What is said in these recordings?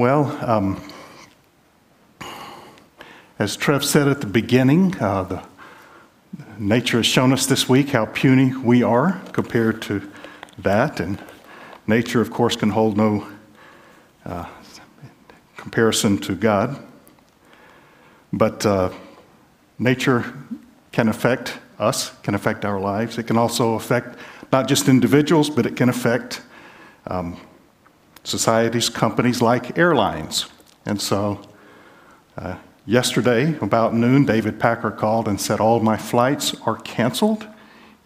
Well, um, as Trev said at the beginning, uh, the nature has shown us this week how puny we are compared to that, and nature, of course, can hold no uh, comparison to God. But uh, nature can affect us, can affect our lives. It can also affect not just individuals, but it can affect um, societies, companies like airlines. And so, uh, yesterday, about noon, David Packer called and said, All my flights are canceled,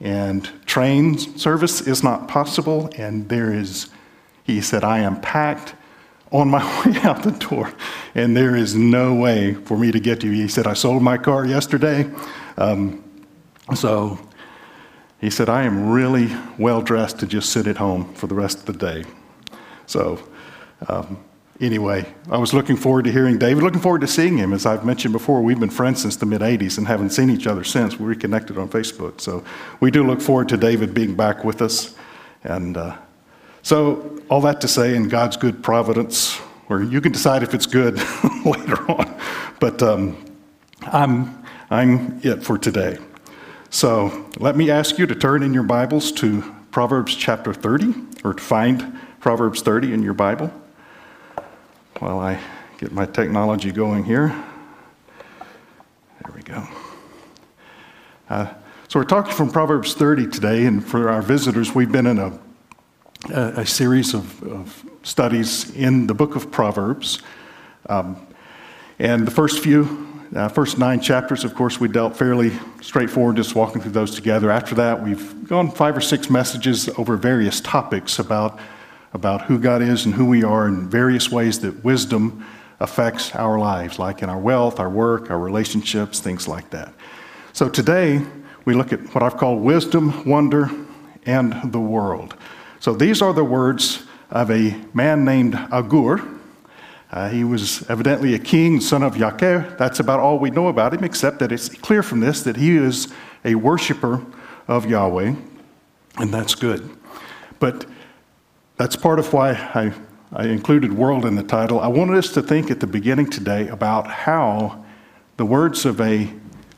and train service is not possible, and there is, he said, I am packed on my way out the door, and there is no way for me to get to you. He said, I sold my car yesterday. Um, so he said, I am really well dressed to just sit at home for the rest of the day. So, um, anyway, I was looking forward to hearing David, looking forward to seeing him. As I've mentioned before, we've been friends since the mid 80s and haven't seen each other since. We reconnected on Facebook. So, we do look forward to David being back with us. And uh, so, all that to say, in God's good providence, or you can decide if it's good later on, but um, I'm, I'm it for today. So, let me ask you to turn in your Bibles to Proverbs chapter 30, or to find Proverbs 30 in your Bible while I get my technology going here. There we go. Uh, so, we're talking from Proverbs 30 today, and for our visitors, we've been in a, a, a series of, of, studies in the book of Proverbs. Um, and the first few, uh, first nine chapters, of course, we dealt fairly straightforward, just walking through those together. After that, we've gone five or six messages over various topics about about who God is and who we are in various ways that wisdom affects our lives, like in our wealth, our work, our relationships, things like that. So today, we look at what I've called wisdom, wonder, and the world. So these are the words of a man named Agur. Uh, he was evidently a king, son of Yakeh. That's about all we know about him, except that it's clear from this that he is a worshiper of Yahweh, and that's good. But that's part of why I, I included world in the title. I wanted us to think at the beginning today about how the words of a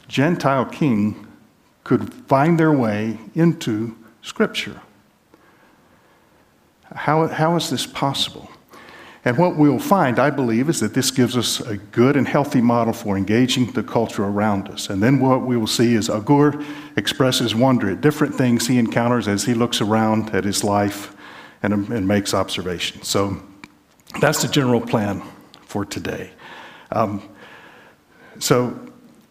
Gentile king could find their way into Scripture. How, how is this possible? And what we'll find, I believe, is that this gives us a good and healthy model for engaging the culture around us. And then what we will see is Agur expresses wonder at different things he encounters as he looks around at his life and, and makes observations. So that's the general plan for today. Um, so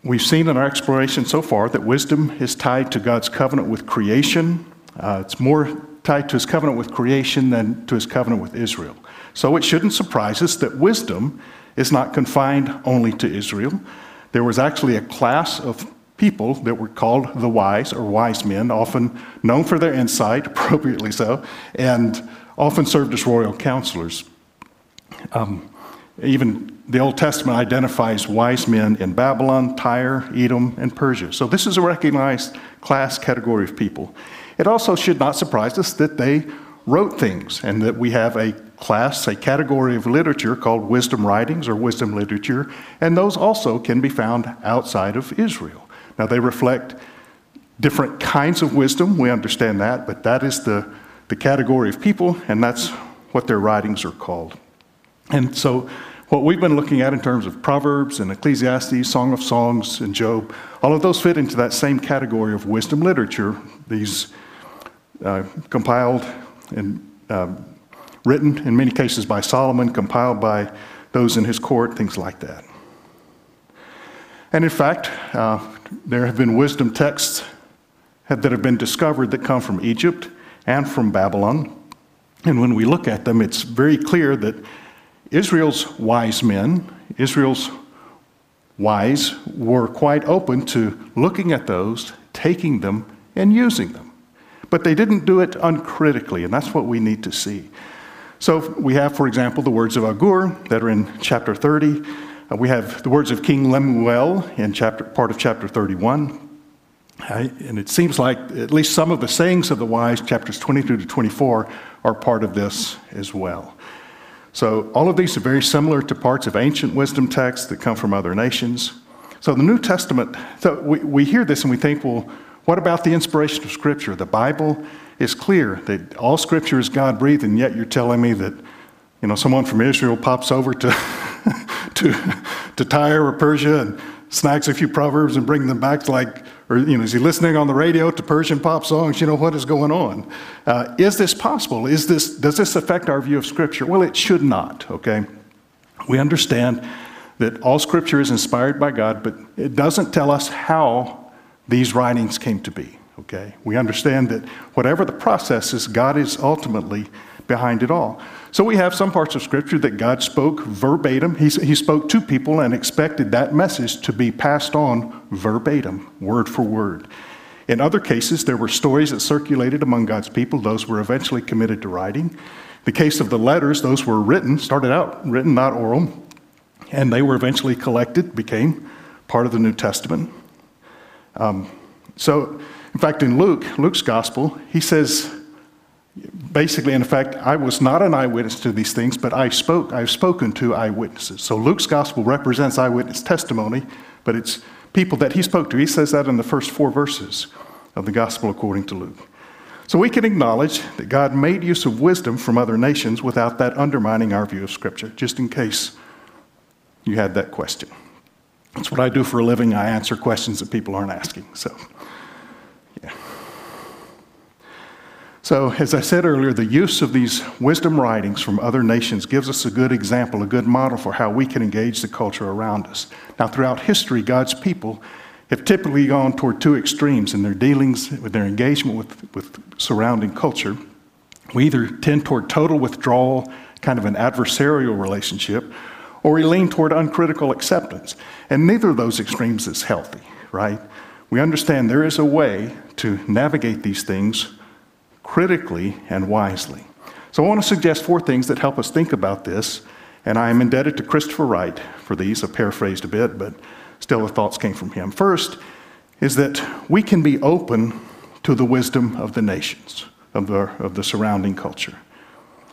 we've seen in our exploration so far that wisdom is tied to God's covenant with creation. Uh, it's more tied to his covenant with creation than to his covenant with Israel. So it shouldn't surprise us that wisdom is not confined only to Israel. There was actually a class of people that were called the wise or wise men, often known for their insight, appropriately so, and often served as royal counselors. Um, even the Old Testament identifies wise men in Babylon, Tyre, Edom, and Persia. So this is a recognized class category of people. It also should not surprise us that they wrote things and that we have a class, a category of literature called wisdom writings or wisdom literature, and those also can be found outside of Israel. Now, they reflect different kinds of wisdom, we understand that, but that is the, the category of people, and that's what their writings are called. And so, what we've been looking at in terms of Proverbs and Ecclesiastes, Song of Songs, and Job, all of those fit into that same category of wisdom literature, these uh, compiled and uh, written in many cases by Solomon, compiled by those in his court, things like that. And in fact, uh, there have been wisdom texts that have been discovered that come from Egypt and from Babylon. And when we look at them, it's very clear that Israel's wise men, Israel's wise, were quite open to looking at those, taking them, and using them. But they didn't do it uncritically, and that's what we need to see. So we have, for example, the words of Agur that are in chapter 30. Uh, we have the words of King Lemuel in chapter, part of chapter 31. Uh, and it seems like at least some of the sayings of the wise, chapters 22 to 24, are part of this as well. So, all of these are very similar to parts of ancient wisdom texts that come from other nations. So, the New Testament, so we, we hear this and we think, well, what about the inspiration of Scripture? The Bible is clear that all Scripture is God breathed, and yet you're telling me that, you know, someone from Israel pops over to, to, to Tyre or Persia and snags a few proverbs and bring them back like or you know is he listening on the radio to persian pop songs? You know what is going on? Uh, is this possible? Is this does this affect our view of scripture? Well it should not okay? We understand that all scripture is inspired by god but it doesn't tell us how these writings came to be okay? We understand that whatever the process is god is ultimately behind it all so we have some parts of Scripture that God spoke verbatim. He, he spoke to people and expected that message to be passed on verbatim, word for word. In other cases, there were stories that circulated among God's people. Those were eventually committed to writing. The case of the letters, those were written, started out written, not oral, and they were eventually collected, became part of the New Testament. Um, so, in fact, in Luke, Luke's gospel, he says, basically, in fact, I was not an eyewitness to these things, but I spoke, I've spoken to eyewitnesses. So Luke's gospel represents eyewitness testimony, but it's people that he spoke to. He says that in the first four verses of the gospel according to Luke. So we can acknowledge that God made use of wisdom from other nations without that undermining our view of Scripture, just in case you had that question. That's what I do for a living. I answer questions that people aren't asking. So. So, as I said earlier, the use of these wisdom writings from other nations gives us a good example, a good model for how we can engage the culture around us. Now, throughout history, God's people have typically gone toward two extremes in their dealings with their engagement with, with surrounding culture. We either tend toward total withdrawal, kind of an adversarial relationship, or we lean toward uncritical acceptance. And neither of those extremes is healthy, right? We understand there is a way to navigate these things critically and wisely. So I want to suggest four things that help us think about this, and I am indebted to Christopher Wright for these. I paraphrased a bit, but still the thoughts came from him. First is that we can be open to the wisdom of the nations, of the, of the surrounding culture.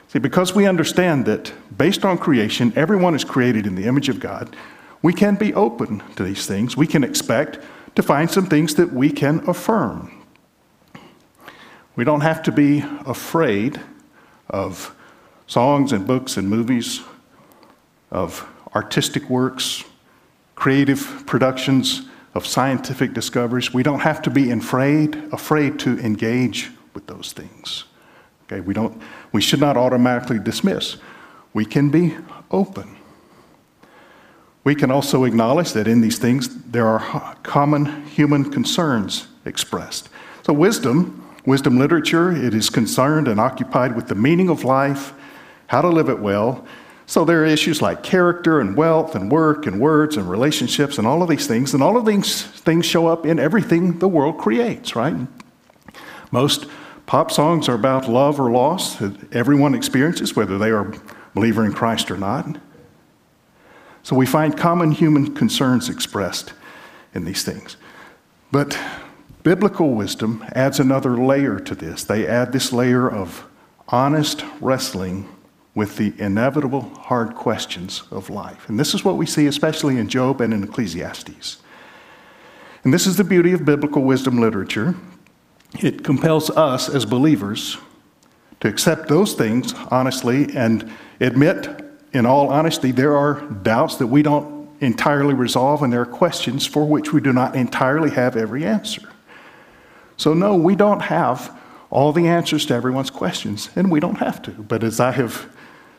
See, because we understand that based on creation, everyone is created in the image of God, we can be open to these things. We can expect to find some things that we can affirm, we don't have to be afraid of songs and books and movies, of artistic works, creative productions, of scientific discoveries. We don't have to be afraid, afraid to engage with those things. Okay, we, don't, we should not automatically dismiss. We can be open. We can also acknowledge that in these things there are common human concerns expressed. So, wisdom Wisdom literature, it is concerned and occupied with the meaning of life, how to live it well. So there are issues like character and wealth and work and words and relationships and all of these things. And all of these things show up in everything the world creates, right? Most pop songs are about love or loss that everyone experiences, whether they are believer in Christ or not. So we find common human concerns expressed in these things. But Biblical wisdom adds another layer to this. They add this layer of honest wrestling with the inevitable hard questions of life. And this is what we see especially in Job and in Ecclesiastes. And this is the beauty of biblical wisdom literature. It compels us as believers to accept those things honestly and admit, in all honesty, there are doubts that we don't entirely resolve and there are questions for which we do not entirely have every answer. So, no, we don't have all the answers to everyone's questions, and we don't have to. But as I have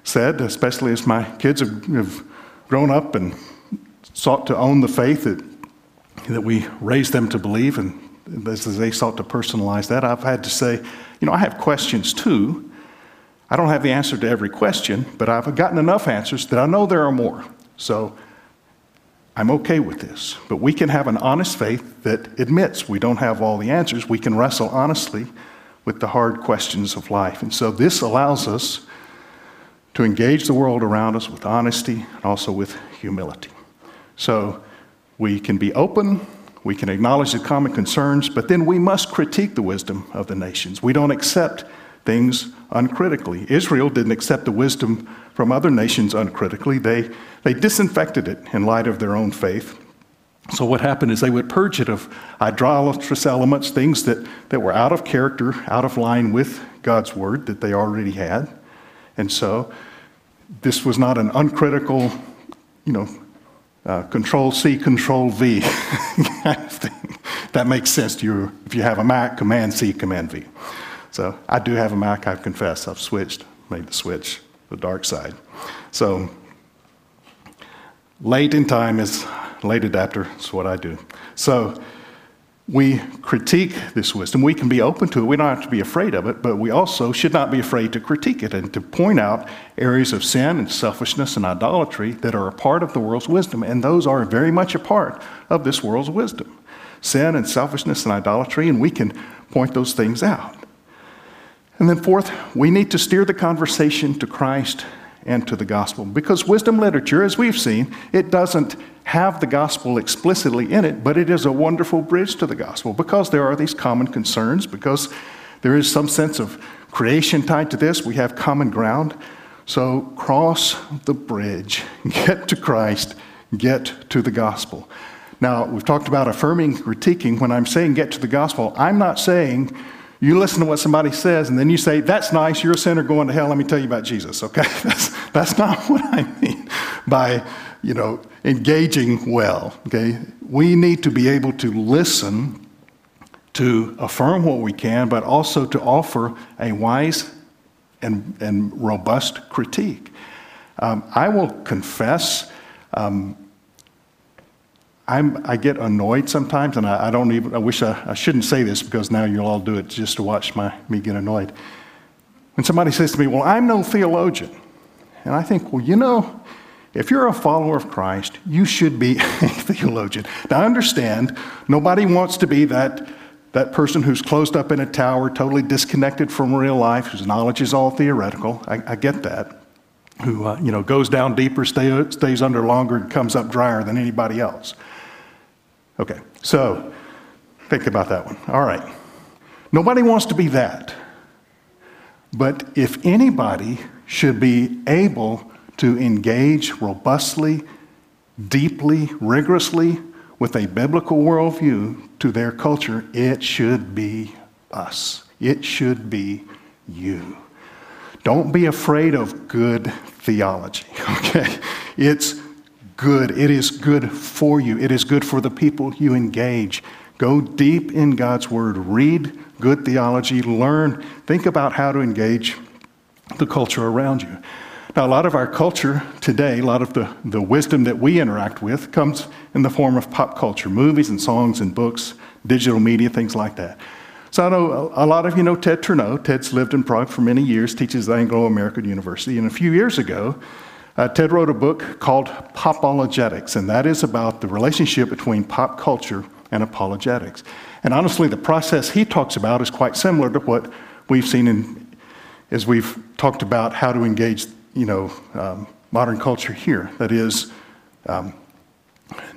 said, especially as my kids have, have grown up and sought to own the faith that, that we raised them to believe, and as they sought to personalize that, I've had to say, you know, I have questions too. I don't have the answer to every question, but I've gotten enough answers that I know there are more. So I'm okay with this. But we can have an honest faith that admits we don't have all the answers. We can wrestle honestly with the hard questions of life. And so this allows us to engage the world around us with honesty and also with humility. So we can be open, we can acknowledge the common concerns, but then we must critique the wisdom of the nations. We don't accept things uncritically. Israel didn't accept the wisdom from other nations uncritically, they, they disinfected it in light of their own faith. So, what happened is they would purge it of idolatrous elements, things that, that were out of character, out of line with God's word that they already had. And so, this was not an uncritical, you know, uh, control C, control V kind of thing. That makes sense to you if you have a Mac, command C, command V. So I do have a Mac, I've confessed. I've switched, made the switch, the dark side. So late in time is late adapter, is what I do. So we critique this wisdom. We can be open to it. We don't have to be afraid of it, but we also should not be afraid to critique it and to point out areas of sin and selfishness and idolatry that are a part of the world's wisdom. And those are very much a part of this world's wisdom sin and selfishness and idolatry, and we can point those things out. And then, fourth, we need to steer the conversation to Christ and to the gospel. Because wisdom literature, as we've seen, it doesn't have the gospel explicitly in it, but it is a wonderful bridge to the gospel because there are these common concerns, because there is some sense of creation tied to this. We have common ground. So cross the bridge, get to Christ, get to the gospel. Now, we've talked about affirming, critiquing. When I'm saying get to the gospel, I'm not saying you listen to what somebody says and then you say, That's nice, you're a sinner going to hell, let me tell you about Jesus, okay? That's, that's not what I mean by, you know, engaging well, okay? We need to be able to listen to affirm what we can, but also to offer a wise and, and robust critique. Um, I will confess, um, I'm, I get annoyed sometimes, and I, I don't even, I wish I, I, shouldn't say this because now you'll all do it just to watch my, me get annoyed. When somebody says to me, Well, I'm no theologian. And I think, Well, you know, if you're a follower of Christ, you should be a theologian. Now, I understand nobody wants to be that, that person who's closed up in a tower, totally disconnected from real life, whose knowledge is all theoretical. I, I get that. Who, uh, you know, goes down deeper, stay, stays under longer, and comes up drier than anybody else. Okay, so think about that one. All right. Nobody wants to be that. But if anybody should be able to engage robustly, deeply, rigorously with a biblical worldview to their culture, it should be us. It should be you. Don't be afraid of good theology, okay? It's good. It is good for you. It is good for the people you engage. Go deep in God's Word. Read good theology. Learn. Think about how to engage the culture around you. Now, a lot of our culture today, a lot of the, the wisdom that we interact with comes in the form of pop culture, movies and songs and books, digital media, things like that. So I know a lot of you know Ted Turnau. Ted's lived in Prague for many years, teaches at Anglo American University. And a few years ago, uh, Ted wrote a book called Popologetics, and that is about the relationship between pop culture and apologetics. And honestly, the process he talks about is quite similar to what we've seen in, as we've talked about how to engage, you know, um, modern culture here. That is, um,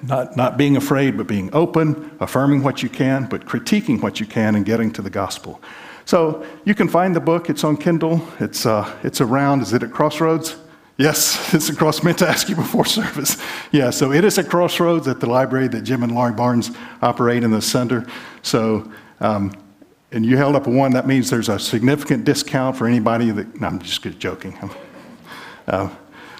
not, not being afraid, but being open, affirming what you can, but critiquing what you can, and getting to the gospel. So you can find the book. It's on Kindle. It's, uh, it's around. Is it at Crossroads? Yes, it's a cross. Meant to ask you before service. Yeah, so it is a crossroads at the library that Jim and Laurie Barnes operate in the center. So, um, and you held up a one. That means there's a significant discount for anybody that. No, I'm just joking. Uh,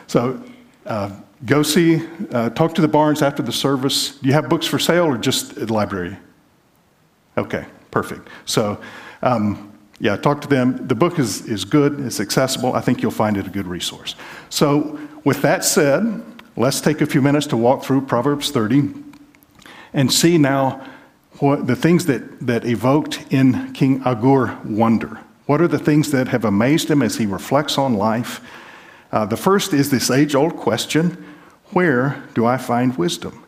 so, uh, go see, uh, talk to the Barnes after the service. Do you have books for sale or just at the library? Okay, perfect. So. Um, yeah, talk to them. The book is, is good, it's accessible. I think you'll find it a good resource. So, with that said, let's take a few minutes to walk through Proverbs 30 and see now what the things that, that evoked in King Agur wonder. What are the things that have amazed him as he reflects on life? Uh, the first is this age old question where do I find wisdom?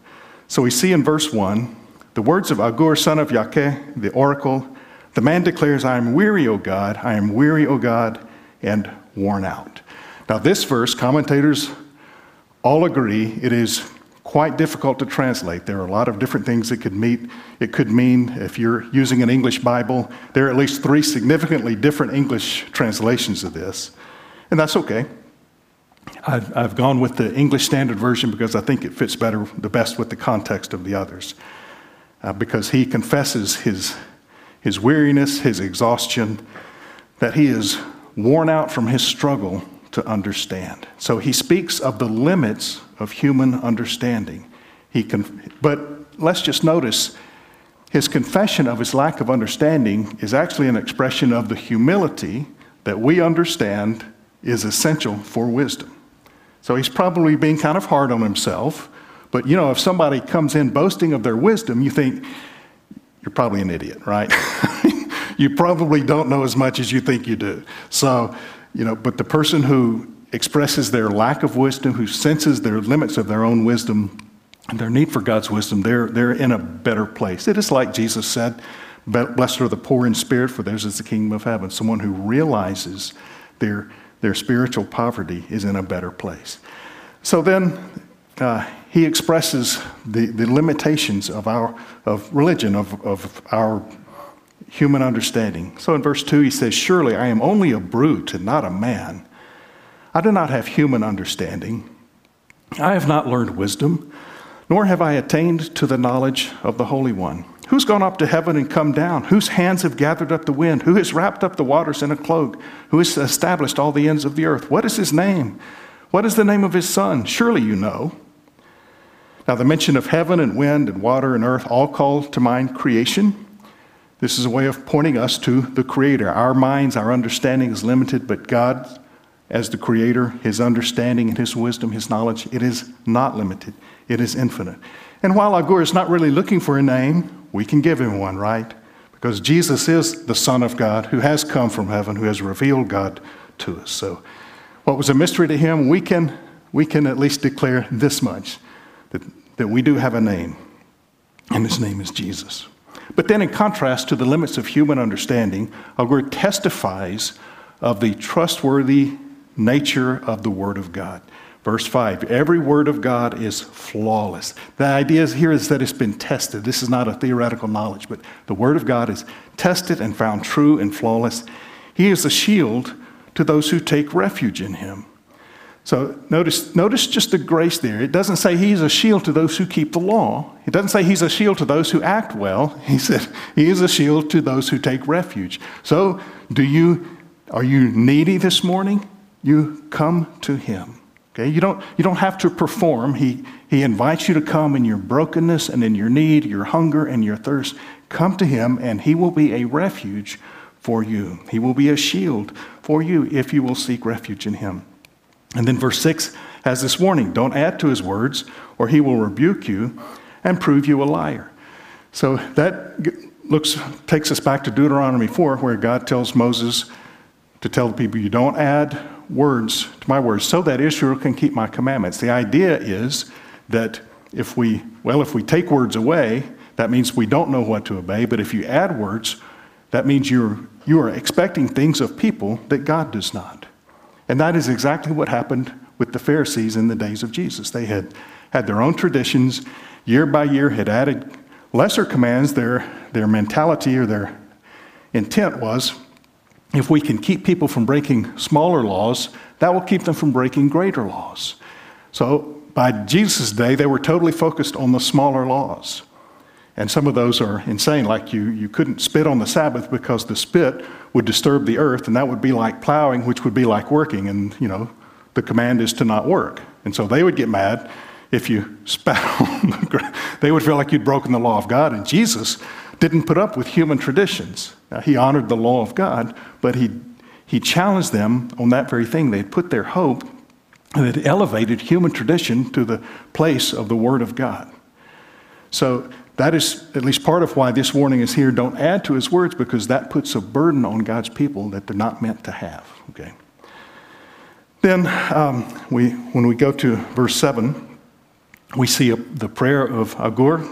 So we see in verse 1 the words of Agur, son of Jakeh, the oracle the man declares, I am weary, O God, I am weary, O God, and worn out. Now, this verse, commentators all agree it is quite difficult to translate. There are a lot of different things it could mean. It could mean, if you're using an English Bible, there are at least three significantly different English translations of this. And that's okay. I've, I've gone with the English Standard Version because I think it fits better, the best with the context of the others. Uh, because he confesses his, his weariness, his exhaustion, that he is worn out from his struggle to understand. So he speaks of the limits of human understanding. He con- but let's just notice his confession of his lack of understanding is actually an expression of the humility that we understand is essential for wisdom. So he's probably being kind of hard on himself. But you know, if somebody comes in boasting of their wisdom, you think, you're probably an idiot, right? you probably don't know as much as you think you do. So, you know, but the person who expresses their lack of wisdom, who senses their limits of their own wisdom, and their need for God's wisdom, they're, they're in a better place. It is like Jesus said, Blessed are the poor in spirit, for theirs is the kingdom of heaven. Someone who realizes their, their spiritual poverty is in a better place. So then uh, he expresses the, the limitations of, our, of religion, of, of our human understanding. So in verse 2, he says, Surely I am only a brute and not a man. I do not have human understanding. I have not learned wisdom, nor have I attained to the knowledge of the Holy One. Who's gone up to heaven and come down? Whose hands have gathered up the wind? Who has wrapped up the waters in a cloak? Who has established all the ends of the earth? What is his name? What is the name of his son? Surely you know. Now, the mention of heaven and wind and water and earth all call to mind creation. This is a way of pointing us to the Creator. Our minds, our understanding is limited, but God, as the Creator, His understanding and His wisdom, His knowledge, it is not limited, it is infinite. And while Agur is not really looking for a name, we can give him one, right? Because Jesus is the Son of God who has come from heaven, who has revealed God to us. So, what was a mystery to him, we can, we can at least declare this much that that we do have a name, and his name is Jesus. But then, in contrast to the limits of human understanding, our word testifies of the trustworthy nature of the Word of God. Verse 5 Every Word of God is flawless. The idea here is that it's been tested. This is not a theoretical knowledge, but the Word of God is tested and found true and flawless. He is a shield to those who take refuge in Him. So notice, notice just the grace there. It doesn't say he's a shield to those who keep the law. It doesn't say he's a shield to those who act well. He said he is a shield to those who take refuge. So do you are you needy this morning? You come to him. Okay? You don't, you don't have to perform. He, he invites you to come in your brokenness and in your need, your hunger and your thirst. Come to him, and he will be a refuge for you. He will be a shield for you if you will seek refuge in him. And then verse 6 has this warning don't add to his words, or he will rebuke you and prove you a liar. So that looks, takes us back to Deuteronomy 4, where God tells Moses to tell the people, You don't add words to my words, so that Israel can keep my commandments. The idea is that if we, well, if we take words away, that means we don't know what to obey, but if you add words, that means you're, you are expecting things of people that God does not. And that is exactly what happened with the Pharisees in the days of Jesus. They had had their own traditions, year by year, had added lesser commands. Their, their mentality or their intent was if we can keep people from breaking smaller laws, that will keep them from breaking greater laws. So by Jesus' day, they were totally focused on the smaller laws. And some of those are insane, like you, you couldn't spit on the Sabbath because the spit would disturb the earth, and that would be like plowing, which would be like working. And, you know, the command is to not work. And so they would get mad if you spat on the ground. They would feel like you'd broken the law of God. And Jesus didn't put up with human traditions. Now, he honored the law of God, but he, he challenged them on that very thing. They'd put their hope and it elevated human tradition to the place of the Word of God. So that is at least part of why this warning is here. Don't add to his words because that puts a burden on God's people that they're not meant to have. Okay. Then um, we, when we go to verse 7, we see a, the prayer of Agur.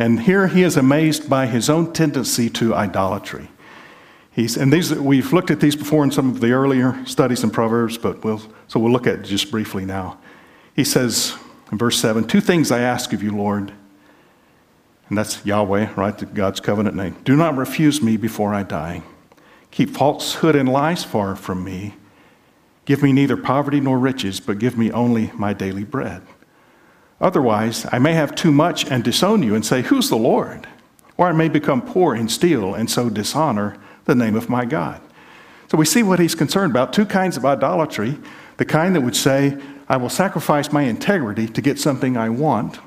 And here he is amazed by his own tendency to idolatry. He's, and these, we've looked at these before in some of the earlier studies in Proverbs, but we'll, so we'll look at it just briefly now. He says, In verse 7, two things I ask of you, Lord. And that's Yahweh, right? God's covenant name. Do not refuse me before I die. Keep falsehood and lies far from me. Give me neither poverty nor riches, but give me only my daily bread. Otherwise, I may have too much and disown you and say, Who's the Lord? Or I may become poor and steal and so dishonor the name of my God. So we see what he's concerned about two kinds of idolatry the kind that would say, I will sacrifice my integrity to get something I want.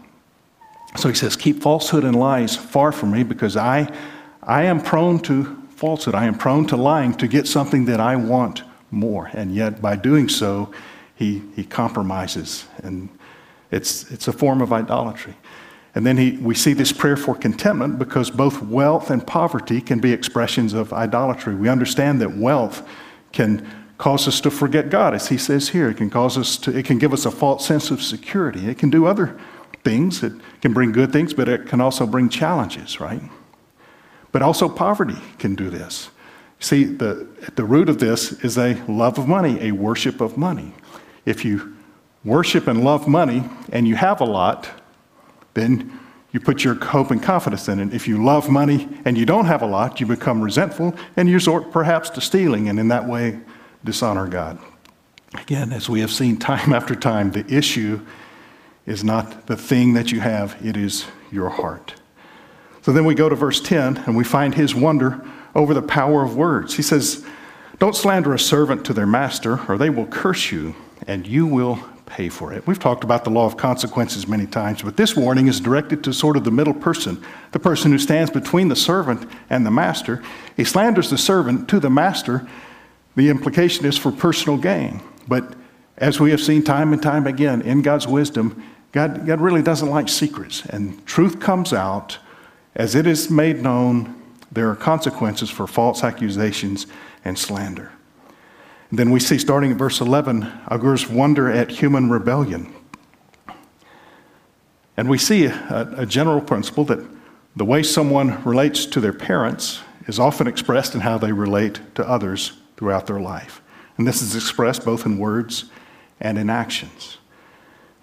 So he says, Keep falsehood and lies far from me because I, I am prone to falsehood. I am prone to lying to get something that I want more. And yet, by doing so, he, he compromises. And it's, it's a form of idolatry. And then he, we see this prayer for contentment because both wealth and poverty can be expressions of idolatry. We understand that wealth can cause us to forget God, as he says here. It can cause us to, it can give us a false sense of security. It can do other things. It can bring good things, but it can also bring challenges, right? But also poverty can do this. See, the, at the root of this is a love of money, a worship of money. If you worship and love money and you have a lot, then you put your hope and confidence in it. If you love money and you don't have a lot, you become resentful and you resort perhaps to stealing and in that way dishonor God. Again, as we have seen time after time, the issue is not the thing that you have, it is your heart. So then we go to verse 10 and we find his wonder over the power of words. He says, Don't slander a servant to their master, or they will curse you, and you will pay for it. We've talked about the law of consequences many times, but this warning is directed to sort of the middle person, the person who stands between the servant and the master. He slanders the servant to the master. The implication is for personal gain. But as we have seen time and time again in God's wisdom, God, God really doesn't like secrets, and truth comes out as it is made known there are consequences for false accusations and slander. And then we see, starting at verse 11, Agur's wonder at human rebellion. And we see a, a general principle that the way someone relates to their parents is often expressed in how they relate to others throughout their life. And this is expressed both in words and in actions.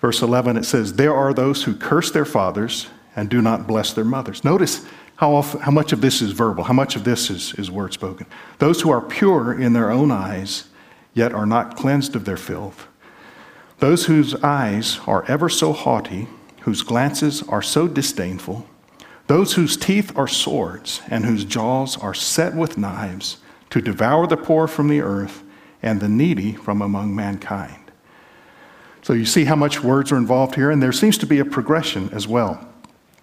Verse 11, it says, There are those who curse their fathers and do not bless their mothers. Notice how, often, how much of this is verbal, how much of this is, is word spoken. Those who are pure in their own eyes, yet are not cleansed of their filth. Those whose eyes are ever so haughty, whose glances are so disdainful, those whose teeth are swords, and whose jaws are set with knives, to devour the poor from the earth and the needy from among mankind. So you see how much words are involved here, and there seems to be a progression as well.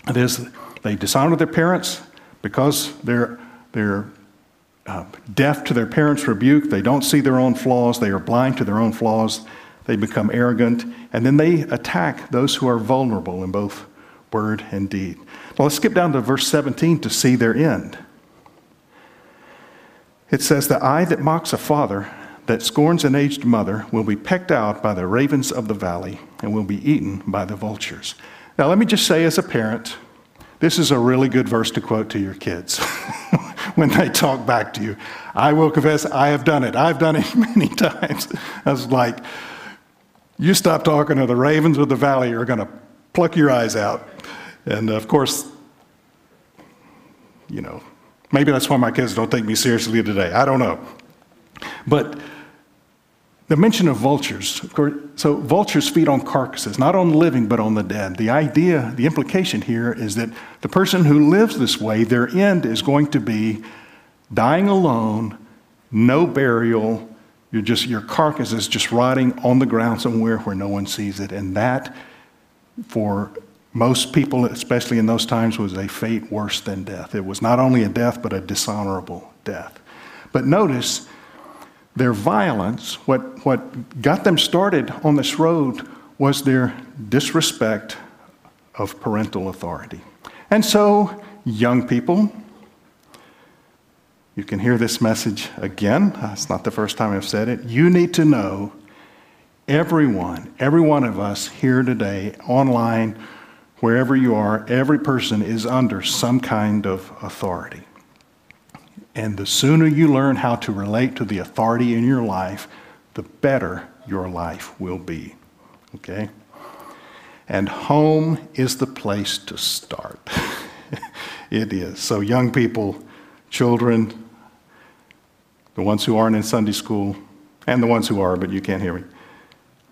It is they dishonor their parents because they're, they're uh, deaf to their parents' rebuke. They don't see their own flaws. They are blind to their own flaws. They become arrogant. And then they attack those who are vulnerable in both word and deed. Now let's skip down to verse 17 to see their end. It says, The eye that mocks a father, that scorns an aged mother, will be pecked out by the ravens of the valley and will be eaten by the vultures. Now, let me just say, as a parent, this is a really good verse to quote to your kids when they talk back to you. I will confess, I have done it. I've done it many times. I was like, you stop talking to the ravens of the valley, you're going to pluck your eyes out. And of course, you know, maybe that's why my kids don't take me seriously today. I don't know. But the mention of vultures, of course, so vultures feed on carcasses, not on the living, but on the dead. The idea, the implication here is that the person who lives this way, their end is going to be dying alone, no burial. You're just, your carcass is just rotting on the ground somewhere where no one sees it. And that, for most people, especially in those times, was a fate worse than death. It was not only a death, but a dishonorable death. But notice, their violence, what, what got them started on this road, was their disrespect of parental authority. And so, young people, you can hear this message again. Uh, it's not the first time I've said it. You need to know everyone, every one of us here today, online, wherever you are, every person is under some kind of authority. And the sooner you learn how to relate to the authority in your life, the better your life will be. Okay? And home is the place to start. it is. So, young people, children, the ones who aren't in Sunday school, and the ones who are, but you can't hear me,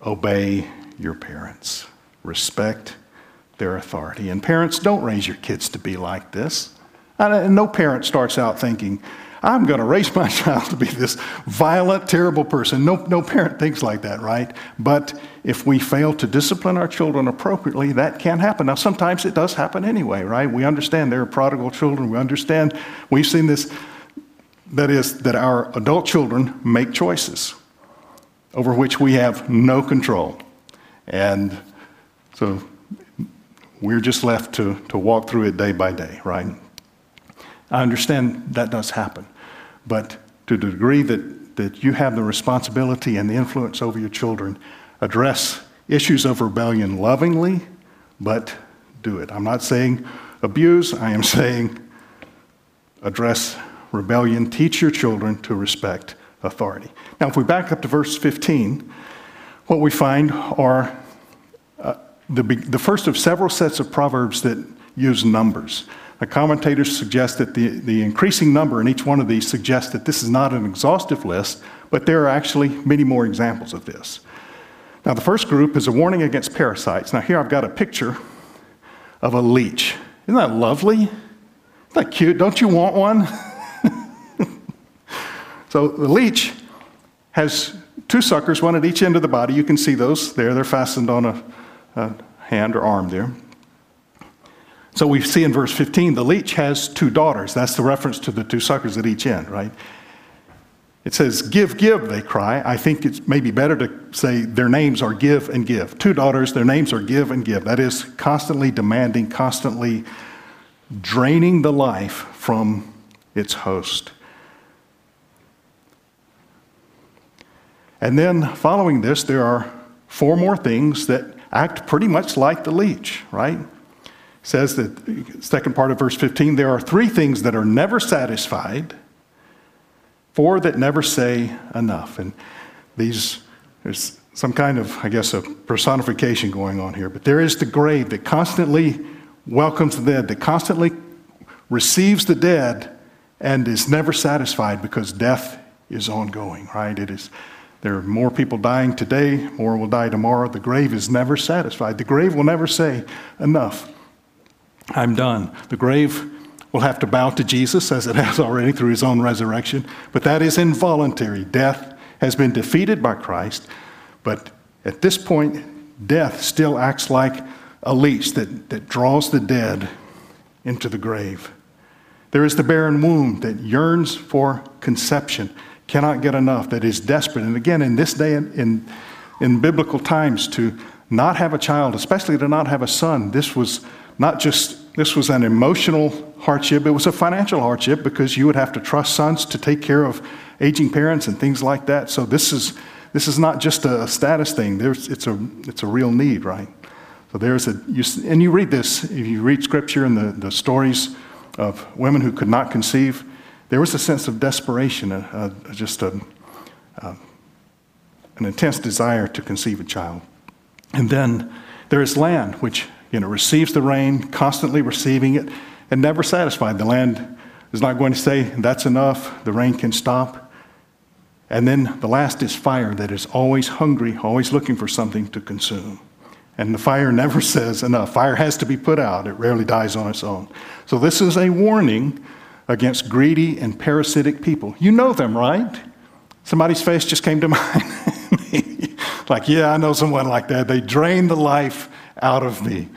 obey your parents, respect their authority. And parents, don't raise your kids to be like this. No parent starts out thinking, I'm going to raise my child to be this violent, terrible person. No, no parent thinks like that, right? But if we fail to discipline our children appropriately, that can happen. Now, sometimes it does happen anyway, right? We understand there are prodigal children. We understand, we've seen this, that is, that our adult children make choices over which we have no control. And so we're just left to, to walk through it day by day, right? I understand that does happen. But to the degree that, that you have the responsibility and the influence over your children, address issues of rebellion lovingly, but do it. I'm not saying abuse, I am saying address rebellion. Teach your children to respect authority. Now, if we back up to verse 15, what we find are uh, the, the first of several sets of proverbs that use numbers. Commentators suggest that the, the increasing number in each one of these suggests that this is not an exhaustive list, but there are actually many more examples of this. Now, the first group is a warning against parasites. Now, here I've got a picture of a leech. Isn't that lovely? Isn't that cute? Don't you want one? so, the leech has two suckers, one at each end of the body. You can see those there. They're fastened on a, a hand or arm there. So we see in verse 15 the leech has two daughters. That's the reference to the two suckers at each end, right? It says, Give, give, they cry. I think it's maybe better to say their names are give and give. Two daughters, their names are give and give. That is constantly demanding, constantly draining the life from its host. And then following this, there are four more things that act pretty much like the leech, right? Says that second part of verse 15 there are three things that are never satisfied four that never say enough. And these there's some kind of i guess a personification going on here but there is the grave that constantly welcomes the dead that constantly receives the dead and is never satisfied because death is ongoing right? It is there are more people dying today more will die tomorrow. The grave is never satisfied. The grave will never say enough I'm done. The grave will have to bow to Jesus, as it has already through his own resurrection, but that is involuntary. Death has been defeated by Christ, but at this point, death still acts like a leech that, that draws the dead into the grave. There is the barren womb that yearns for conception, cannot get enough, that is desperate. And again, in this day, in, in biblical times, to not have a child, especially to not have a son, this was not just this was an emotional hardship, it was a financial hardship because you would have to trust sons to take care of aging parents and things like that. So this is this is not just a status thing. There's, it's a it's a real need, right? So there's a you, and you read this if you read scripture and the, the stories of women who could not conceive. There was a sense of desperation, a, a, just a, an intense desire to conceive a child. And then there is land, which you know, receives the rain, constantly receiving it, and never satisfied. The land is not going to say, that's enough, the rain can stop. And then the last is fire that is always hungry, always looking for something to consume. And the fire never says enough. Fire has to be put out, it rarely dies on its own. So, this is a warning against greedy and parasitic people. You know them, right? Somebody's face just came to mind. like, yeah, I know someone like that. They drain the life out of me.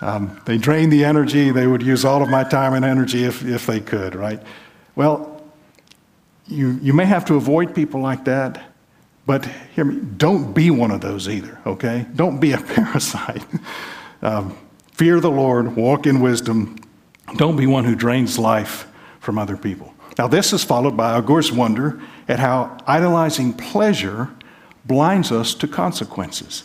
Um, they drain the energy. They would use all of my time and energy if, if they could, right? Well, you, you may have to avoid people like that, but hear me, don't be one of those either, okay? Don't be a parasite. Um, fear the Lord, walk in wisdom. Don't be one who drains life from other people. Now, this is followed by Agur's wonder at how idolizing pleasure blinds us to consequences.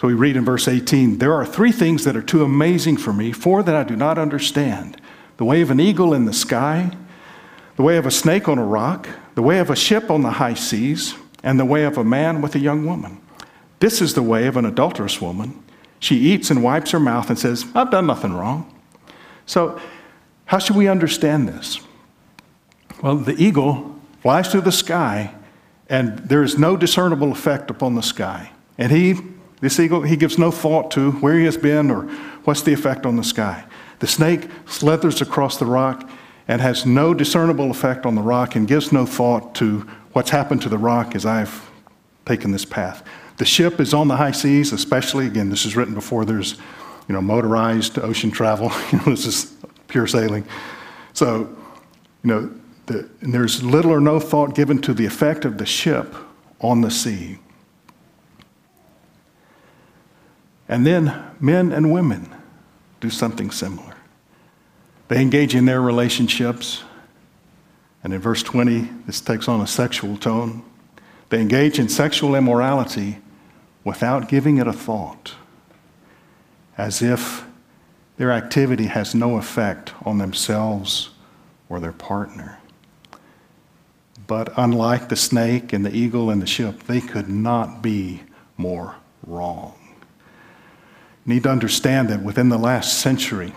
So we read in verse 18 There are three things that are too amazing for me, four that I do not understand the way of an eagle in the sky, the way of a snake on a rock, the way of a ship on the high seas, and the way of a man with a young woman. This is the way of an adulterous woman. She eats and wipes her mouth and says, I've done nothing wrong. So, how should we understand this? Well, the eagle flies through the sky, and there is no discernible effect upon the sky. And he, this eagle, he gives no thought to where he has been or what's the effect on the sky. The snake slithers across the rock and has no discernible effect on the rock and gives no thought to what's happened to the rock as I've taken this path. The ship is on the high seas, especially, again, this is written before there's you know, motorized ocean travel. you know, this is pure sailing. So, you know, the, there's little or no thought given to the effect of the ship on the sea. And then men and women do something similar. They engage in their relationships. And in verse 20, this takes on a sexual tone. They engage in sexual immorality without giving it a thought, as if their activity has no effect on themselves or their partner. But unlike the snake and the eagle and the ship, they could not be more wrong. Need to understand that within the last century,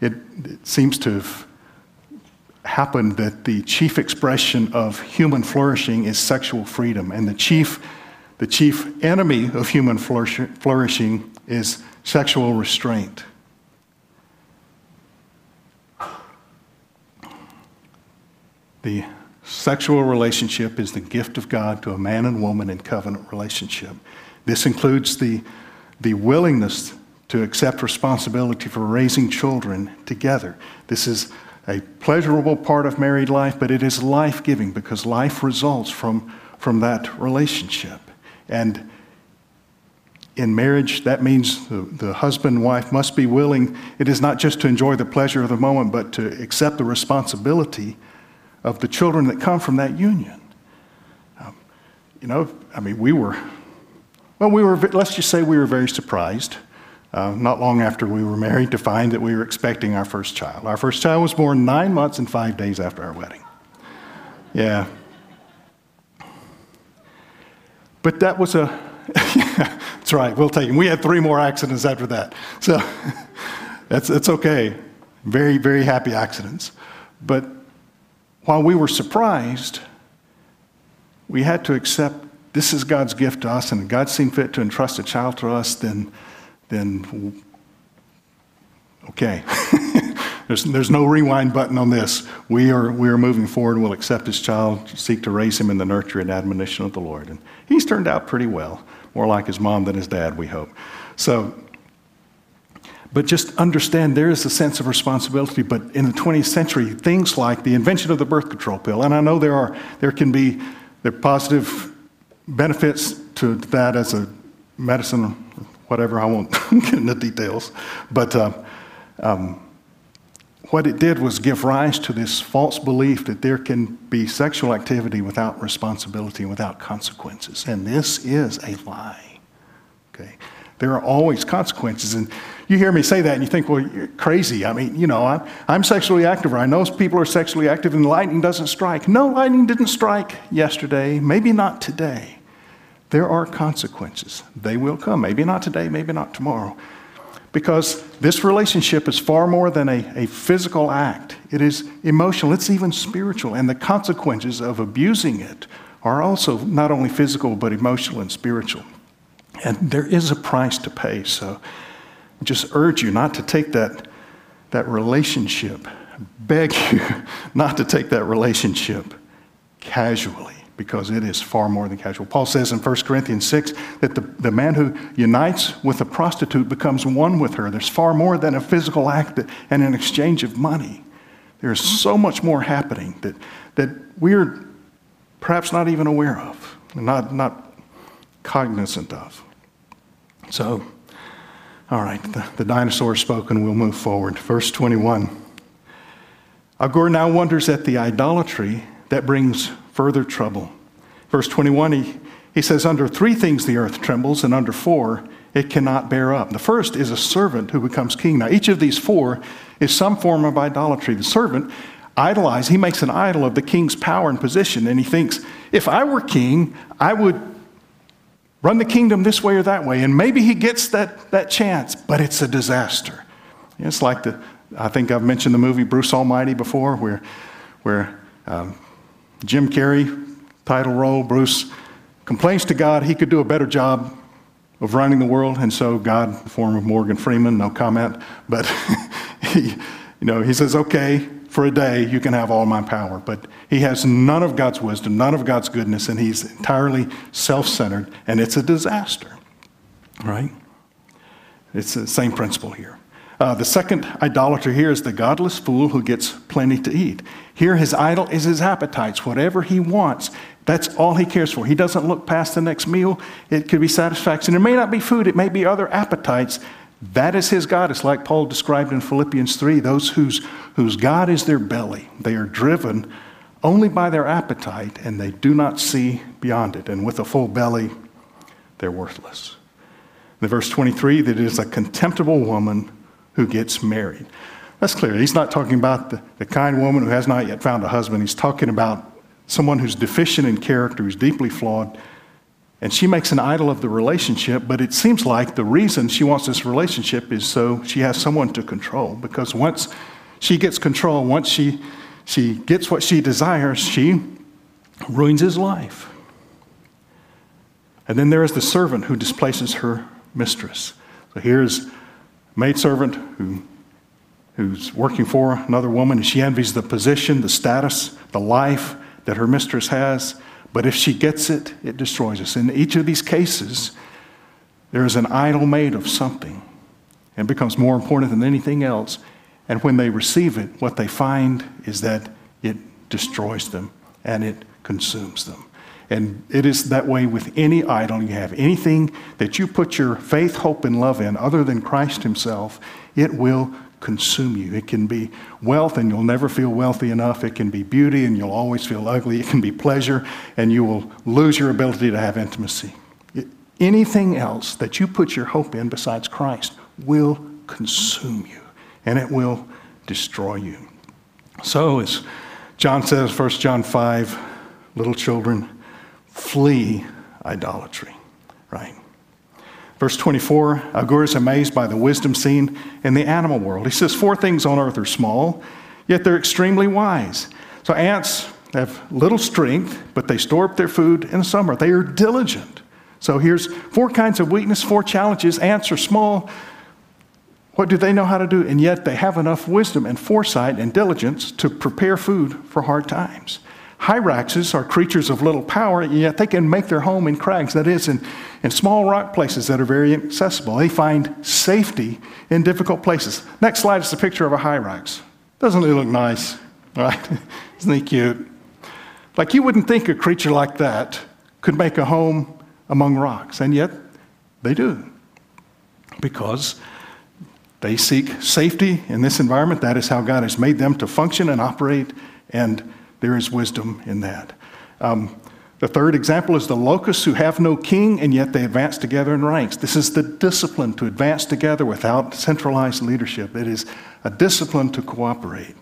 it, it seems to have happened that the chief expression of human flourishing is sexual freedom, and the chief, the chief enemy of human flourishing is sexual restraint. The sexual relationship is the gift of God to a man and woman in covenant relationship. This includes the, the willingness to accept responsibility for raising children together. This is a pleasurable part of married life, but it is life giving because life results from, from that relationship. And in marriage, that means the, the husband and wife must be willing, it is not just to enjoy the pleasure of the moment, but to accept the responsibility of the children that come from that union. Um, you know, I mean, we were, well, we were, let's just say we were very surprised uh, not long after we were married to find that we were expecting our first child. Our first child was born nine months and five days after our wedding. Yeah. But that was a, that's right, we'll take him. We had three more accidents after that. So that's, that's okay. Very, very happy accidents. But while we were surprised, we had to accept this is God's gift to us, and God seen fit to entrust a child to us, then then okay. there's, there's no rewind button on this. We are, we are moving forward. We'll accept his child, seek to raise him in the nurture and admonition of the Lord. And he's turned out pretty well, more like his mom than his dad, we hope. So, but just understand there is a sense of responsibility. But in the 20th century, things like the invention of the birth control pill, and I know there are there can be there positive benefits to that as a medicine whatever. I won't get into details. But uh, um, what it did was give rise to this false belief that there can be sexual activity without responsibility without consequences. And this is a lie. Okay? There are always consequences. And you hear me say that and you think, well, you're crazy. I mean, you know, I'm, I'm sexually active, or I know people are sexually active, and lightning doesn't strike. No, lightning didn't strike yesterday, maybe not today there are consequences. They will come. Maybe not today, maybe not tomorrow. Because this relationship is far more than a, a physical act, it is emotional, it's even spiritual. And the consequences of abusing it are also not only physical, but emotional and spiritual. And there is a price to pay. So I just urge you not to take that, that relationship, beg you not to take that relationship casually because it is far more than casual. Paul says in 1 Corinthians 6 that the, the man who unites with a prostitute becomes one with her. There's far more than a physical act and an exchange of money. There's so much more happening that, that we're perhaps not even aware of, not, not cognizant of. So, all right, the, the dinosaur spoken, we'll move forward. Verse 21. Agur now wonders at the idolatry that brings further trouble. Verse 21, he, he says, Under three things the earth trembles, and under four it cannot bear up. The first is a servant who becomes king. Now, each of these four is some form of idolatry. The servant idolizes, he makes an idol of the king's power and position, and he thinks, if I were king, I would run the kingdom this way or that way. And maybe he gets that, that chance, but it's a disaster. It's like the, I think I've mentioned the movie Bruce Almighty before, where, where um, Jim Carrey, title role, Bruce complains to God he could do a better job of running the world, and so God, in the form of Morgan Freeman, no comment, but he, you know, he says, okay, for a day you can have all my power. But he has none of God's wisdom, none of God's goodness, and he's entirely self centered, and it's a disaster, right? It's the same principle here. Uh, the second idolater here is the godless fool who gets plenty to eat. Here, his idol is his appetites, whatever he wants. That's all he cares for. He doesn't look past the next meal. It could be satisfaction. It may not be food, it may be other appetites. That is his God. It's like Paul described in Philippians 3 those whose, whose God is their belly. They are driven only by their appetite and they do not see beyond it. And with a full belly, they're worthless. In verse 23, that it is a contemptible woman who gets married. That's clear. He's not talking about the, the kind woman who has not yet found a husband. He's talking about someone who's deficient in character, who's deeply flawed. And she makes an idol of the relationship, but it seems like the reason she wants this relationship is so she has someone to control. Because once she gets control, once she, she gets what she desires, she ruins his life. And then there is the servant who displaces her mistress. So here's a maidservant who, who's working for another woman, and she envies the position, the status, the life that her mistress has. But if she gets it, it destroys us. In each of these cases, there is an idol made of something and becomes more important than anything else. And when they receive it, what they find is that it destroys them and it consumes them. And it is that way with any idol you have. Anything that you put your faith, hope, and love in other than Christ Himself, it will consume you. It can be wealth and you'll never feel wealthy enough. It can be beauty and you'll always feel ugly. It can be pleasure and you will lose your ability to have intimacy. Anything else that you put your hope in besides Christ will consume you and it will destroy you. So, as John says, 1 John 5, little children, flee idolatry, right? Verse 24, Agur is amazed by the wisdom seen in the animal world. He says, Four things on earth are small, yet they're extremely wise. So ants have little strength, but they store up their food in the summer. They are diligent. So here's four kinds of weakness, four challenges. Ants are small. What do they know how to do? And yet they have enough wisdom and foresight and diligence to prepare food for hard times. Hyraxes are creatures of little power, yet they can make their home in crags, that is, in, in small rock places that are very accessible. They find safety in difficult places. Next slide is a picture of a Hyrax. Doesn't it look nice? Right? Isn't he cute? Like you wouldn't think a creature like that could make a home among rocks, and yet they do. Because they seek safety in this environment. That is how God has made them to function and operate and there is wisdom in that. Um, the third example is the locusts who have no king and yet they advance together in ranks. This is the discipline to advance together without centralized leadership. It is a discipline to cooperate.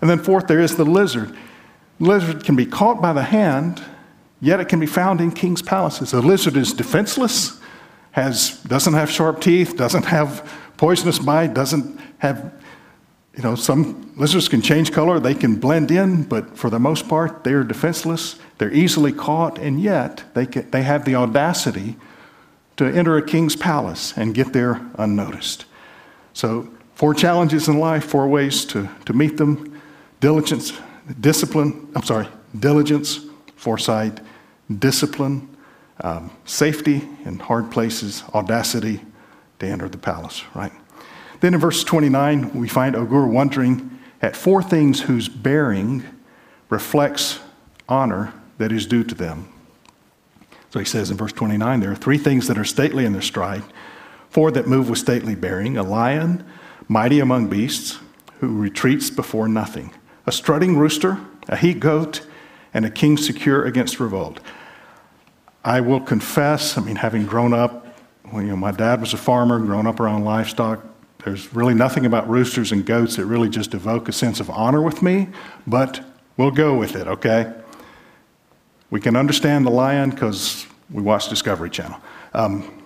And then, fourth, there is the lizard. Lizard can be caught by the hand, yet it can be found in king's palaces. The lizard is defenseless, has, doesn't have sharp teeth, doesn't have poisonous bite, doesn't have you know, some lizards can change color, they can blend in, but for the most part, they're defenseless. They're easily caught, and yet they, can, they have the audacity to enter a king's palace and get there unnoticed. So, four challenges in life, four ways to, to meet them diligence, discipline, I'm sorry, diligence, foresight, discipline, um, safety in hard places, audacity to enter the palace, right? Then in verse 29, we find Agur wondering at four things whose bearing reflects honor that is due to them. So he says in verse 29 there are three things that are stately in their stride, four that move with stately bearing a lion, mighty among beasts, who retreats before nothing, a strutting rooster, a he goat, and a king secure against revolt. I will confess, I mean, having grown up, well, you know, my dad was a farmer, grown up around livestock, there's really nothing about roosters and goats that really just evoke a sense of honor with me, but we'll go with it, okay? We can understand the lion because we watch Discovery Channel. Um,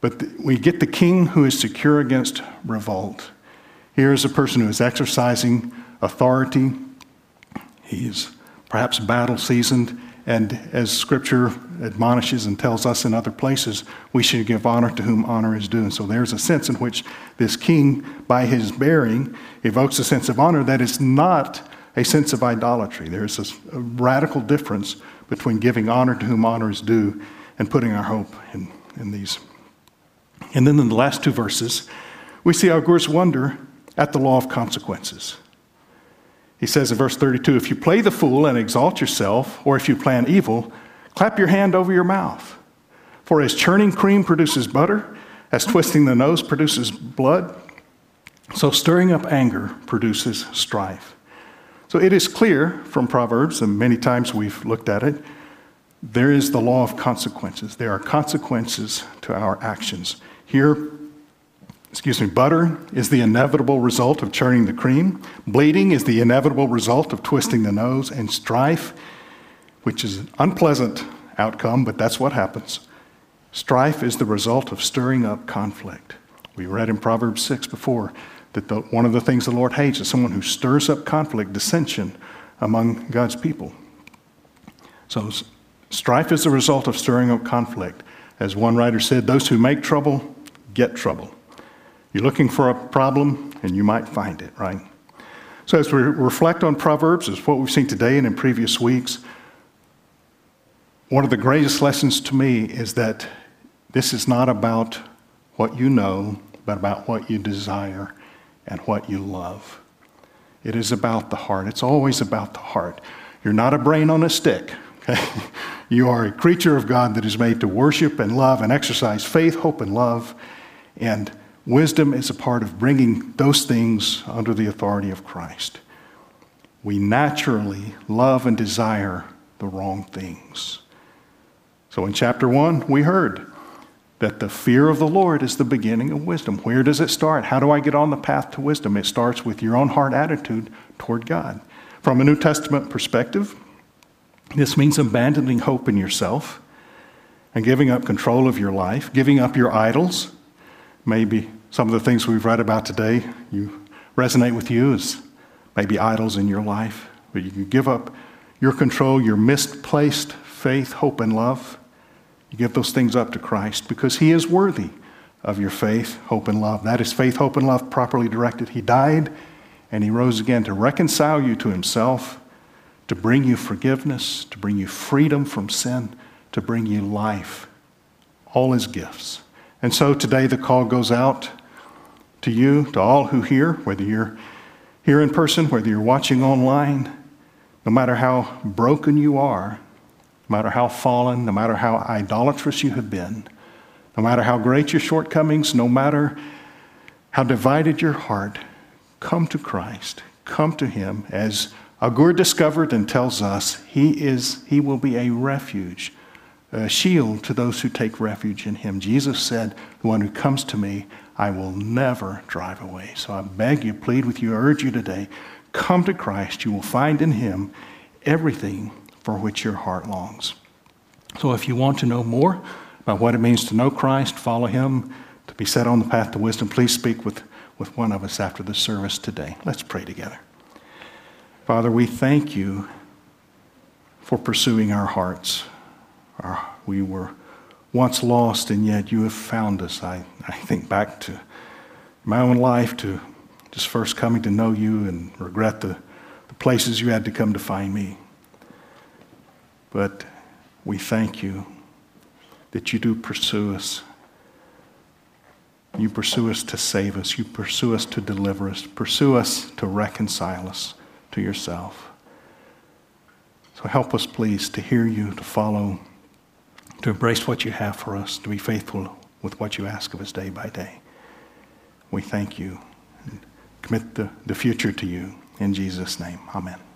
but we get the king who is secure against revolt. Here is a person who is exercising authority. He's perhaps battle seasoned. And as scripture admonishes and tells us in other places, we should give honor to whom honor is due. And so there's a sense in which this king, by his bearing, evokes a sense of honor that is not a sense of idolatry. There's a, radical difference between giving honor to whom honor is due and putting our hope in, in these. And then in the last two verses, we see Agur's wonder at the law of consequences. He says in verse 32 If you play the fool and exalt yourself, or if you plan evil, clap your hand over your mouth. For as churning cream produces butter, as twisting the nose produces blood, so stirring up anger produces strife. So it is clear from Proverbs, and many times we've looked at it, there is the law of consequences. There are consequences to our actions. Here, excuse me, butter is the inevitable result of churning the cream. Bleeding is the inevitable result of twisting the nose. And strife, which is an unpleasant outcome, but that's what happens. Strife is the result of stirring up conflict. We read in Proverbs 6 before that the, one of the things the Lord hates is someone who stirs up conflict, dissension among God's people. So, strife is the result of stirring up conflict. As one writer said, those who make trouble get trouble. You're looking for a problem, and you might find it, right? So, as we reflect on Proverbs, as what we've seen today and in previous weeks, one of the greatest lessons to me is that this is not about what you know, but about what you desire and what you love. It is about the heart. It's always about the heart. You're not a brain on a stick. Okay? You are a creature of God that is made to worship and love and exercise faith, hope, and love. And wisdom is a part of bringing those things under the authority of Christ. We naturally love and desire the wrong things. So in chapter 1, we heard that the fear of the Lord is the beginning of wisdom. Where does it start? How do I get on the path to wisdom? It starts with your own heart attitude toward God. From a New Testament perspective, this means abandoning hope in yourself and giving up control of your life, giving up your idols. Maybe some of the things we've read about today you resonate with you as maybe idols in your life, but you can give up your control, your misplaced faith, hope, and love you give those things up to Christ because He is worthy of your faith, hope, and love. That is faith, hope, and love properly directed. He died and He rose again to reconcile you to Himself, to bring you forgiveness, to bring you freedom from sin, to bring you life. All His gifts. And so today the call goes out to you, to all who hear, whether you're here in person, whether you're watching online, no matter how broken you are, no matter how fallen, no matter how idolatrous you have been, no matter how great your shortcomings, no matter how divided your heart, come to Christ. Come to Him. As Agur discovered and tells us, He, is, he will be a refuge, a shield to those who take refuge in Him. Jesus said, The one who comes to me, I will never drive away. So I beg you, plead with you, urge you today, come to Christ. You will find in Him everything for which your heart longs. So if you want to know more about what it means to know Christ, follow Him, to be set on the path to wisdom, please speak with, with one of us after the service today. Let's pray together. Father, we thank you for pursuing our hearts. Our, we were once lost, and yet you have found us. I, I think back to my own life, to just first coming to know you and regret the, the places you had to come to find me. But we thank you that you do pursue us. You pursue us to save us. You pursue us to deliver us. Pursue us to reconcile us to yourself. So help us, please, to hear you, to follow, to embrace what you have for us, to be faithful with what you ask of us day by day. We thank you and commit the, the future to you. In Jesus' name, amen.